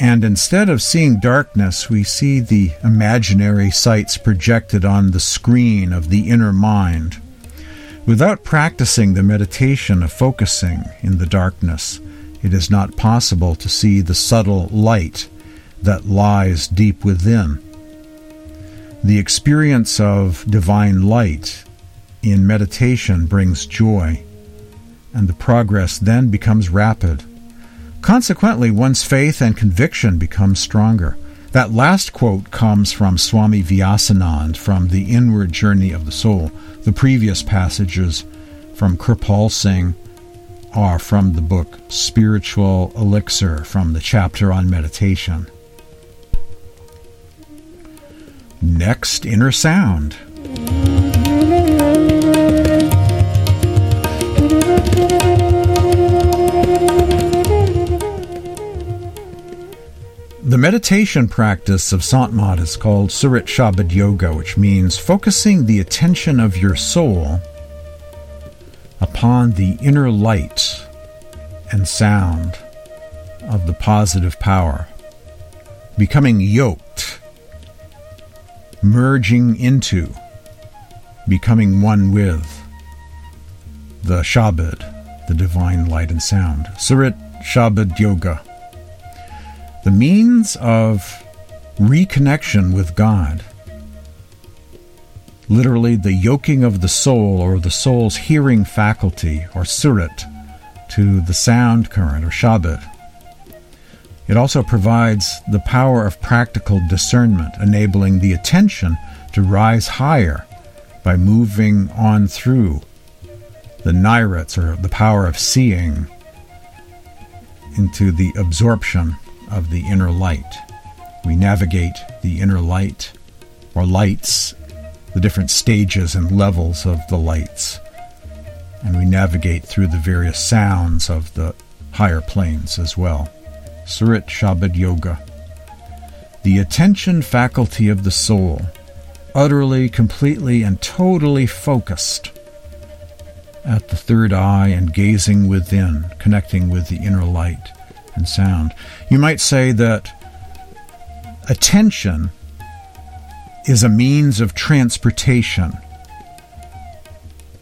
And instead of seeing darkness, we see the imaginary sights projected on the screen of the inner mind. Without practicing the meditation of focusing in the darkness, it is not possible to see the subtle light that lies deep within. The experience of divine light in meditation brings joy, and the progress then becomes rapid. Consequently, one's faith and conviction become stronger. That last quote comes from Swami Vyasanand from The Inward Journey of the Soul. The previous passages from Kirpal Singh are from the book Spiritual Elixir from the chapter on meditation. Next, inner sound. The meditation practice of Sant is called Surat Shabad Yoga, which means focusing the attention of your soul upon the inner light and sound of the positive power, becoming yoked merging into, becoming one with the Shabad, the divine light and sound. Surat Shabad Yoga. The means of reconnection with God. Literally, the yoking of the soul or the soul's hearing faculty, or surat, to the sound current or Shabad it also provides the power of practical discernment, enabling the attention to rise higher by moving on through the nirats, or the power of seeing, into the absorption of the inner light. We navigate the inner light, or lights, the different stages and levels of the lights, and we navigate through the various sounds of the higher planes as well. Surat Shabad Yoga. The attention faculty of the soul, utterly, completely, and totally focused at the third eye and gazing within, connecting with the inner light and sound. You might say that attention is a means of transportation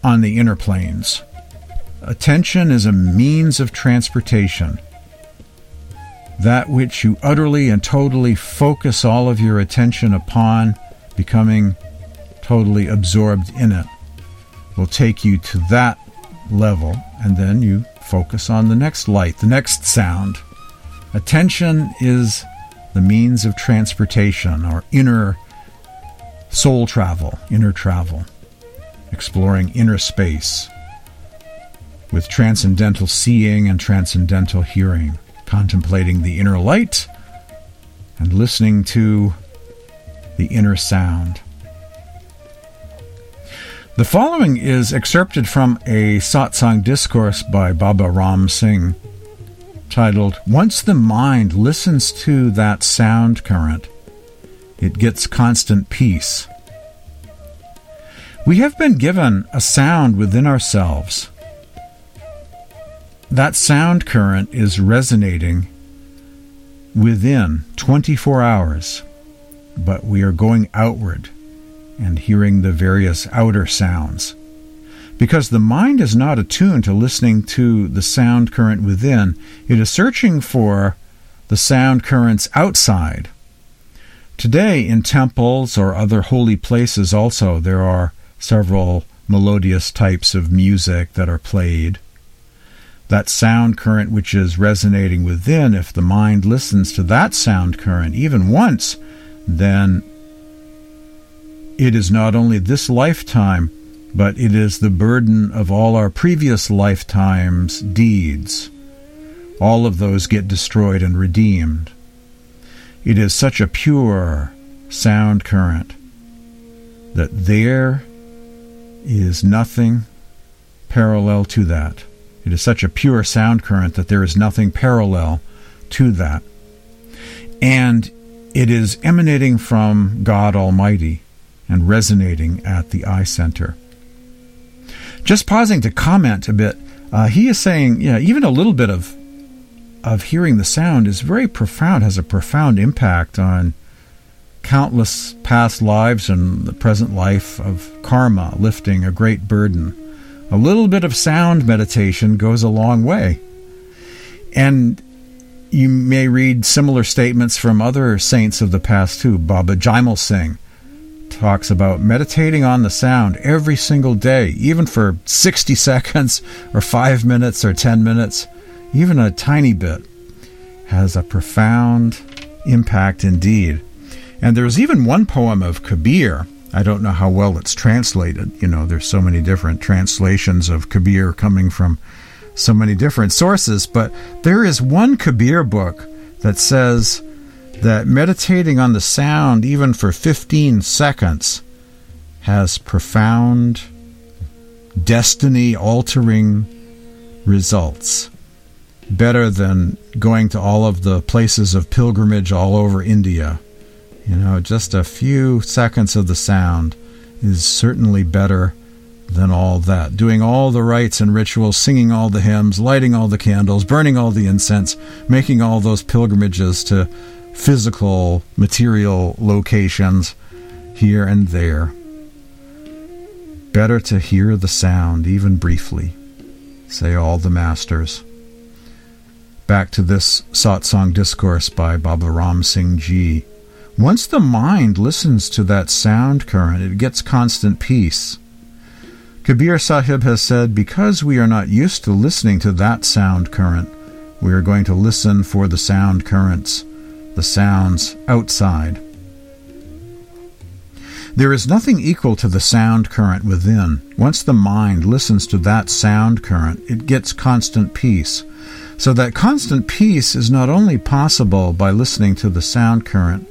on the inner planes. Attention is a means of transportation that which you utterly and totally focus all of your attention upon, becoming totally absorbed in it, will take you to that level, and then you focus on the next light, the next sound. Attention is the means of transportation or inner soul travel, inner travel. exploring inner space with transcendental seeing and transcendental hearing, contemplating the inner light and listening to the inner sound. The following is excerpted from a satsang discourse by Baba Ram Singh titled, Once the Mind Listens to That Sound Current, It Gets Constant Peace. We have been given a sound within ourselves. That sound current is resonating within 24 hours, but we are going outward and hearing the various outer sounds. Because the mind is not attuned to listening to the sound current within, it is searching for the sound currents outside. Today, in temples or other holy places, also, there are several melodious types of music that are played. That sound current which is resonating within, if the mind listens to that sound current even once, then it is not only this lifetime, but it is the burden of all our previous lifetimes' deeds. All of those get destroyed and redeemed. It is such a pure sound current that there is nothing parallel to that. It is such a pure sound current that there is nothing parallel to that. And it is emanating from God Almighty and resonating at the eye center. Just pausing to comment a bit, uh, he is saying, yeah, even a little bit of of hearing the sound is very profound, has a profound impact on countless past lives and the present life of karma, lifting a great burden. A little bit of sound meditation goes a long way. And you may read similar statements from other saints of the past too. Baba Jaimal Singh talks about meditating on the sound every single day, even for 60 (laughs) seconds or 5 minutes or 10 minutes, even a tiny bit, has a profound impact indeed. And there's even one poem of Kabir. I don't know how well it's translated. You know, there's so many different translations of Kabir coming from so many different sources, but there is one Kabir book that says that meditating on the sound, even for 15 seconds, has profound, destiny altering results. Better than going to all of the places of pilgrimage all over India. You know, just a few seconds of the sound is certainly better than all that. Doing all the rites and rituals, singing all the hymns, lighting all the candles, burning all the incense, making all those pilgrimages to physical, material locations here and there. Better to hear the sound, even briefly, say all the masters. Back to this satsang discourse by Baba Ram Singh Ji. Once the mind listens to that sound current, it gets constant peace. Kabir Sahib has said, Because we are not used to listening to that sound current, we are going to listen for the sound currents the sounds outside. There is nothing equal to the sound current within. Once the mind listens to that sound current, it gets constant peace. So that constant peace is not only possible by listening to the sound current,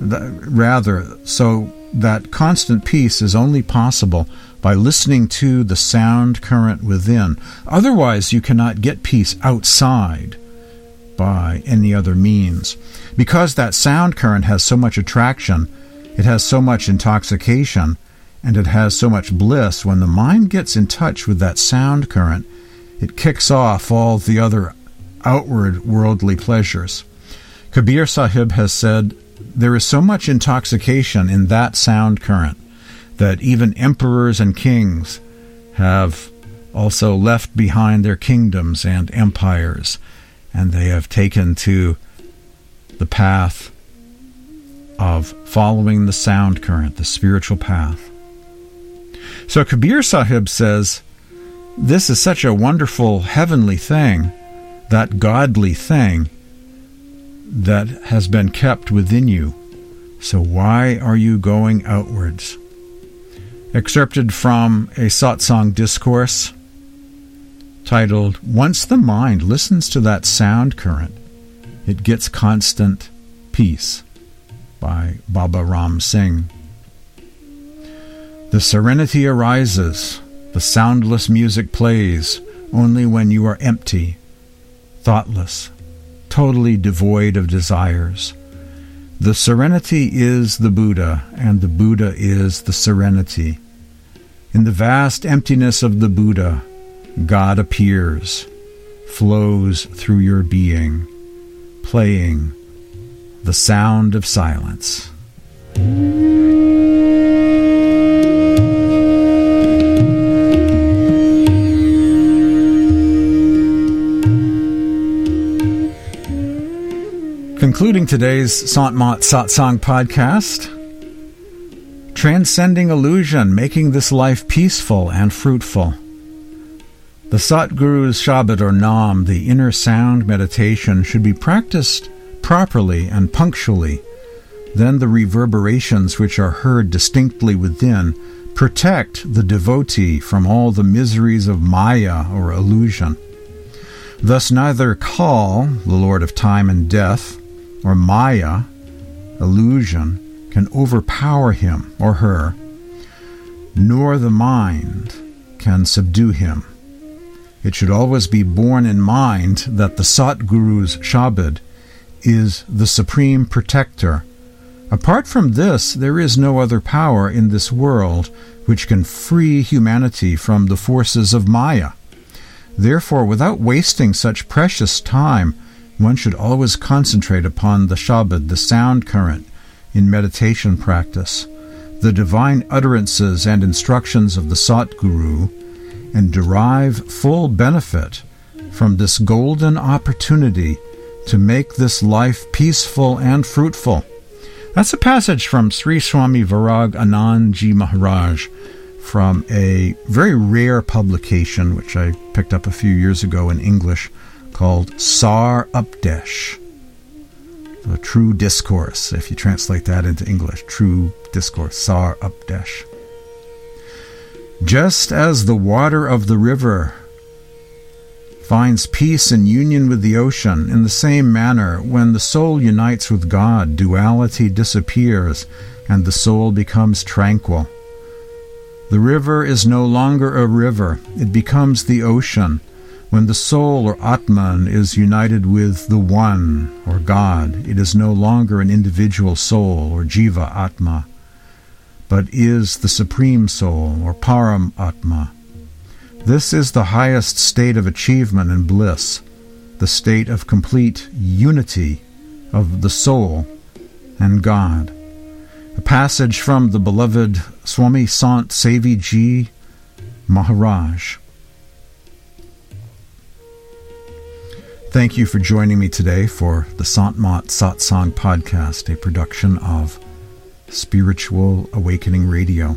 rather, so that constant peace is only possible by listening to the sound current within. Otherwise, you cannot get peace outside by any other means. Because that sound current has so much attraction, it has so much intoxication, and it has so much bliss, when the mind gets in touch with that sound current, it kicks off all the other outward worldly pleasures. Kabir Sahib has said, There is so much intoxication in that sound current that even emperors and kings have also left behind their kingdoms and empires, and they have taken to the path of following the sound current, the spiritual path. So Kabir Sahib says, This is such a wonderful heavenly thing, that godly thing that has been kept within you. So why are you going outwards? excerpted from a satsang discourse titled Once the Mind Listens to That Sound Current, It Gets Constant Peace by Baba Ram Singh. The serenity arises, the soundless music plays only when you are empty, thoughtless, totally devoid of desires. The serenity is the Buddha, and the Buddha is the serenity. In the vast emptiness of the Buddha, God appears, flows through your being, playing the sound of silence. Concluding today's Sant Mat Satsang podcast, transcending illusion, making this life peaceful and fruitful. The Satguru's Shabad or Nam, the inner sound meditation, should be practiced properly and punctually. Then the reverberations which are heard distinctly within protect the devotee from all the miseries of Maya or illusion. Thus, neither Kal, the Lord of time and death, or Maya, illusion, can overpower him or her, nor the mind can subdue him. It should always be borne in mind that the Satguru's Shabad is the supreme protector. Apart from this, there is no other power in this world which can free humanity from the forces of Maya. Therefore, without wasting such precious time, one should always concentrate upon the Shabad, the sound current, in meditation practice, the divine utterances and instructions of the Satguru, and derive full benefit from this golden opportunity to make this life peaceful and fruitful. That's a passage from Sri Swami Virag Anand Ji Maharaj from a very rare publication which I picked up a few years ago in English called Sar Updesh. A true discourse, if you translate that into English, true discourse, Sar Updesh. Just as the water of the river finds peace and union with the ocean, in the same manner, when the soul unites with God, duality disappears and the soul becomes tranquil. The river is no longer a river, it becomes the ocean when the soul or Atman is united with the One or God, it is no longer an individual soul or Jiva Atma, but is the Supreme Soul or Param Atma. This is the highest state of achievement and bliss, the state of complete unity of the soul and God. A passage from the beloved Swami Sant Sevi Ji Maharaj. Thank you for joining me today for the Sant Mat Satsang podcast, a production of Spiritual Awakening Radio.